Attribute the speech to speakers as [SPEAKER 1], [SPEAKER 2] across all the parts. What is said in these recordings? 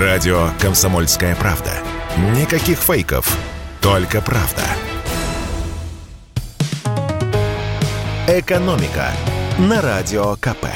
[SPEAKER 1] Радио «Комсомольская правда». Никаких фейков, только правда. «Экономика» на Радио КП.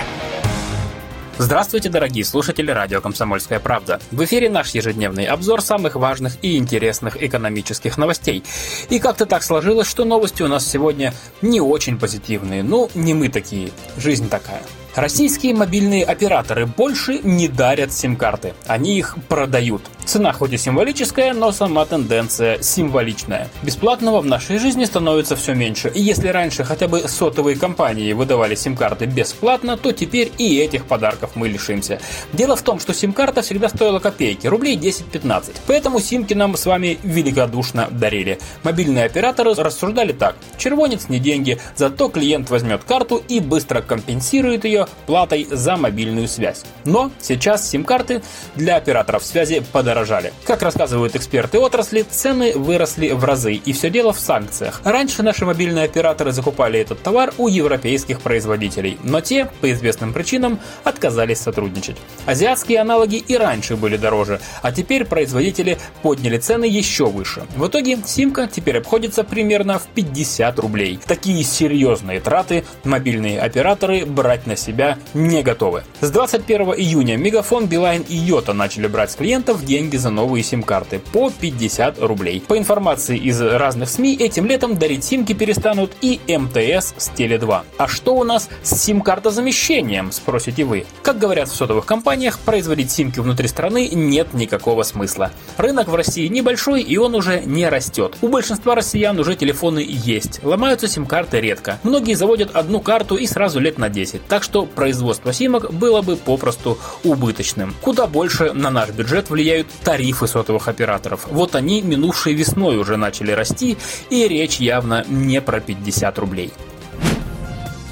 [SPEAKER 2] Здравствуйте, дорогие слушатели радио «Комсомольская правда». В эфире наш ежедневный обзор самых важных и интересных экономических новостей. И как-то так сложилось, что новости у нас сегодня не очень позитивные. Ну, не мы такие, жизнь такая. Российские мобильные операторы больше не дарят сим-карты, они их продают. Цена хоть и символическая, но сама тенденция символичная. Бесплатного в нашей жизни становится все меньше. И если раньше хотя бы сотовые компании выдавали сим-карты бесплатно, то теперь и этих подарков мы лишимся. Дело в том, что сим-карта всегда стоила копейки, рублей 10-15. Поэтому симки нам с вами великодушно дарили. Мобильные операторы рассуждали так. Червонец не деньги, зато клиент возьмет карту и быстро компенсирует ее платой за мобильную связь. Но сейчас сим-карты для операторов связи подорожали. Как рассказывают эксперты отрасли, цены выросли в разы, и все дело в санкциях. Раньше наши мобильные операторы закупали этот товар у европейских производителей, но те, по известным причинам, отказались сотрудничать. Азиатские аналоги и раньше были дороже, а теперь производители подняли цены еще выше. В итоге симка теперь обходится примерно в 50 рублей. Такие серьезные траты мобильные операторы брать на себя не готовы. С 21 июня Мегафон, Билайн и Йота начали брать с клиентов деньги за новые сим-карты по 50 рублей. По информации из разных СМИ, этим летом дарить симки перестанут и МТС с Теле2. А что у нас с сим-картозамещением, спросите вы? Как говорят в сотовых компаниях, производить симки внутри страны нет никакого смысла. Рынок в России небольшой и он уже не растет. У большинства россиян уже телефоны есть. Ломаются сим-карты редко. Многие заводят одну карту и сразу лет на 10. Так что производство симок было бы попросту убыточным. Куда больше на наш бюджет влияют тарифы сотовых операторов. Вот они минувшей весной уже начали расти, и речь явно не про 50 рублей.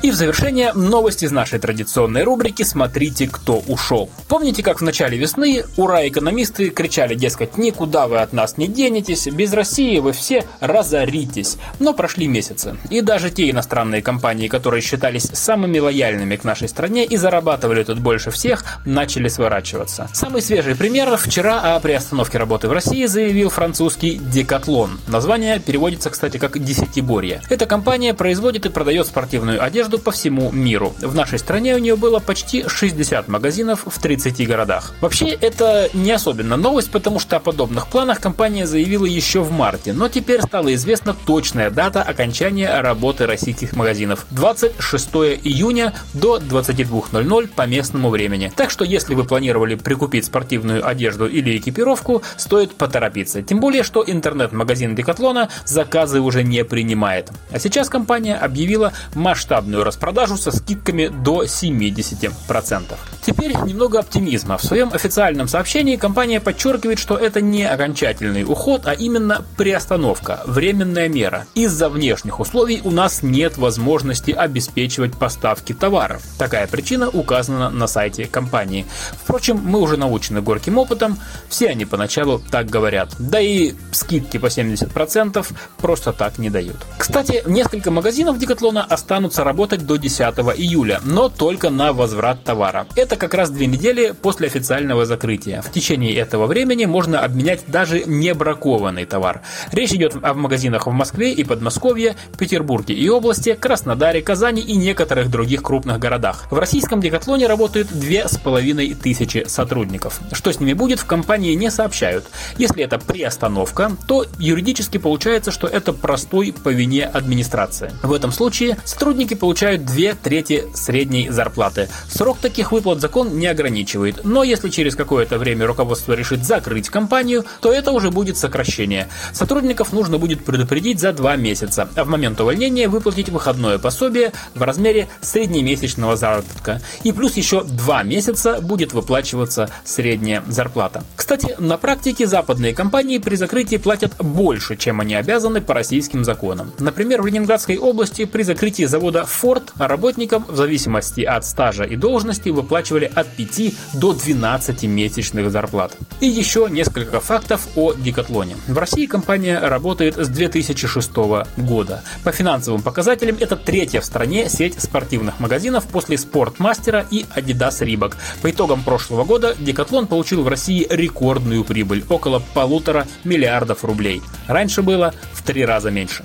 [SPEAKER 2] И в завершение новость из нашей традиционной рубрики «Смотрите, кто ушел». Помните, как в начале весны ура экономисты кричали, дескать, никуда вы от нас не денетесь, без России вы все разоритесь. Но прошли месяцы. И даже те иностранные компании, которые считались самыми лояльными к нашей стране и зарабатывали тут больше всех, начали сворачиваться. Самый свежий пример вчера о приостановке работы в России заявил французский Декатлон. Название переводится, кстати, как «десятиборье». Эта компания производит и продает спортивную одежду одежду по всему миру. В нашей стране у нее было почти 60 магазинов в 30 городах. Вообще, это не особенно новость, потому что о подобных планах компания заявила еще в марте, но теперь стала известна точная дата окончания работы российских магазинов – 26 июня до 22.00 по местному времени. Так что, если вы планировали прикупить спортивную одежду или экипировку, стоит поторопиться. Тем более, что интернет-магазин Декатлона заказы уже не принимает. А сейчас компания объявила масштабную распродажу со скидками до 70%. Теперь немного оптимизма. В своем официальном сообщении компания подчеркивает, что это не окончательный уход, а именно приостановка, временная мера. Из-за внешних условий у нас нет возможности обеспечивать поставки товаров. Такая причина указана на сайте компании. Впрочем, мы уже научены горьким опытом, все они поначалу так говорят. Да и скидки по 70% просто так не дают. Кстати, несколько магазинов Декатлона останутся работать работать до 10 июля, но только на возврат товара. Это как раз две недели после официального закрытия. В течение этого времени можно обменять даже не бракованный товар. Речь идет о магазинах в Москве и Подмосковье, Петербурге и области, Краснодаре, Казани и некоторых других крупных городах. В российском Декатлоне работают две с половиной тысячи сотрудников. Что с ними будет, в компании не сообщают. Если это приостановка, то юридически получается, что это простой по вине администрации. В этом случае сотрудники получают получают две трети средней зарплаты. Срок таких выплат закон не ограничивает, но если через какое-то время руководство решит закрыть компанию, то это уже будет сокращение. Сотрудников нужно будет предупредить за два месяца, а в момент увольнения выплатить выходное пособие в размере среднемесячного заработка. И плюс еще два месяца будет выплачиваться средняя зарплата. Кстати, на практике западные компании при закрытии платят больше, чем они обязаны по российским законам. Например, в Ленинградской области при закрытии завода Ford работникам в зависимости от стажа и должности выплачивали от 5 до 12 месячных зарплат. И еще несколько фактов о Декатлоне. В России компания работает с 2006 года. По финансовым показателям это третья в стране сеть спортивных магазинов после Спортмастера и Adidas Reebok. По итогам прошлого года Декатлон получил в России рекордную прибыль – около полутора миллиардов рублей. Раньше было в три раза меньше.